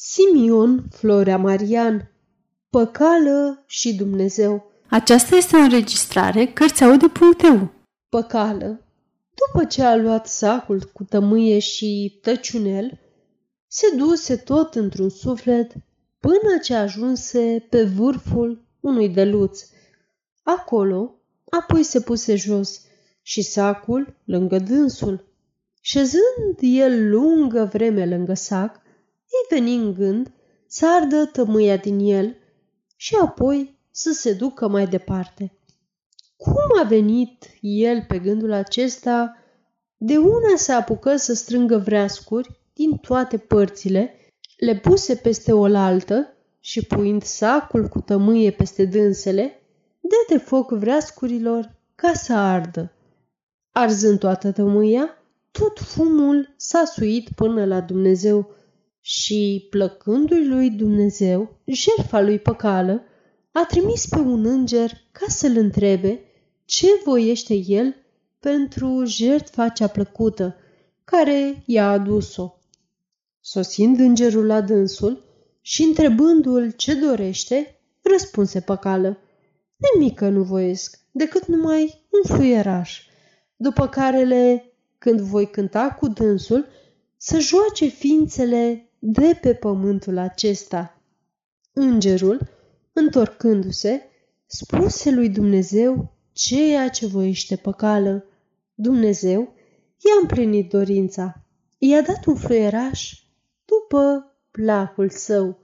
Simion Florea Marian Păcală și Dumnezeu Aceasta este o înregistrare Cărțiaude.eu Păcală După ce a luat sacul cu tămâie și tăciunel, se duse tot într-un suflet până ce ajunse pe vârful unui deluț. Acolo, apoi se puse jos și sacul lângă dânsul. Șezând el lungă vreme lângă sac, îi veni în gând să ardă tămâia din el și apoi să se ducă mai departe. Cum a venit el pe gândul acesta, de una se apucă să strângă vreascuri din toate părțile, le puse peste oaltă și puind sacul cu tămâie peste dânsele, dă de foc vreascurilor ca să ardă. Arzând toată tămâia, tot fumul s-a suit până la Dumnezeu și, plăcându-i lui Dumnezeu, jertfa lui păcală, a trimis pe un înger ca să-l întrebe ce voiește el pentru jertfa cea plăcută, care i-a adus-o. Sosind îngerul la dânsul și întrebându-l ce dorește, răspunse păcală. Nimică nu voiesc, decât numai un fluieraș, după care le, când voi cânta cu dânsul, să joace ființele de pe pământul acesta. Îngerul, întorcându-se, spuse lui Dumnezeu ceea ce voiește păcală. Dumnezeu i-a împlinit dorința. I-a dat un fluieraș după placul său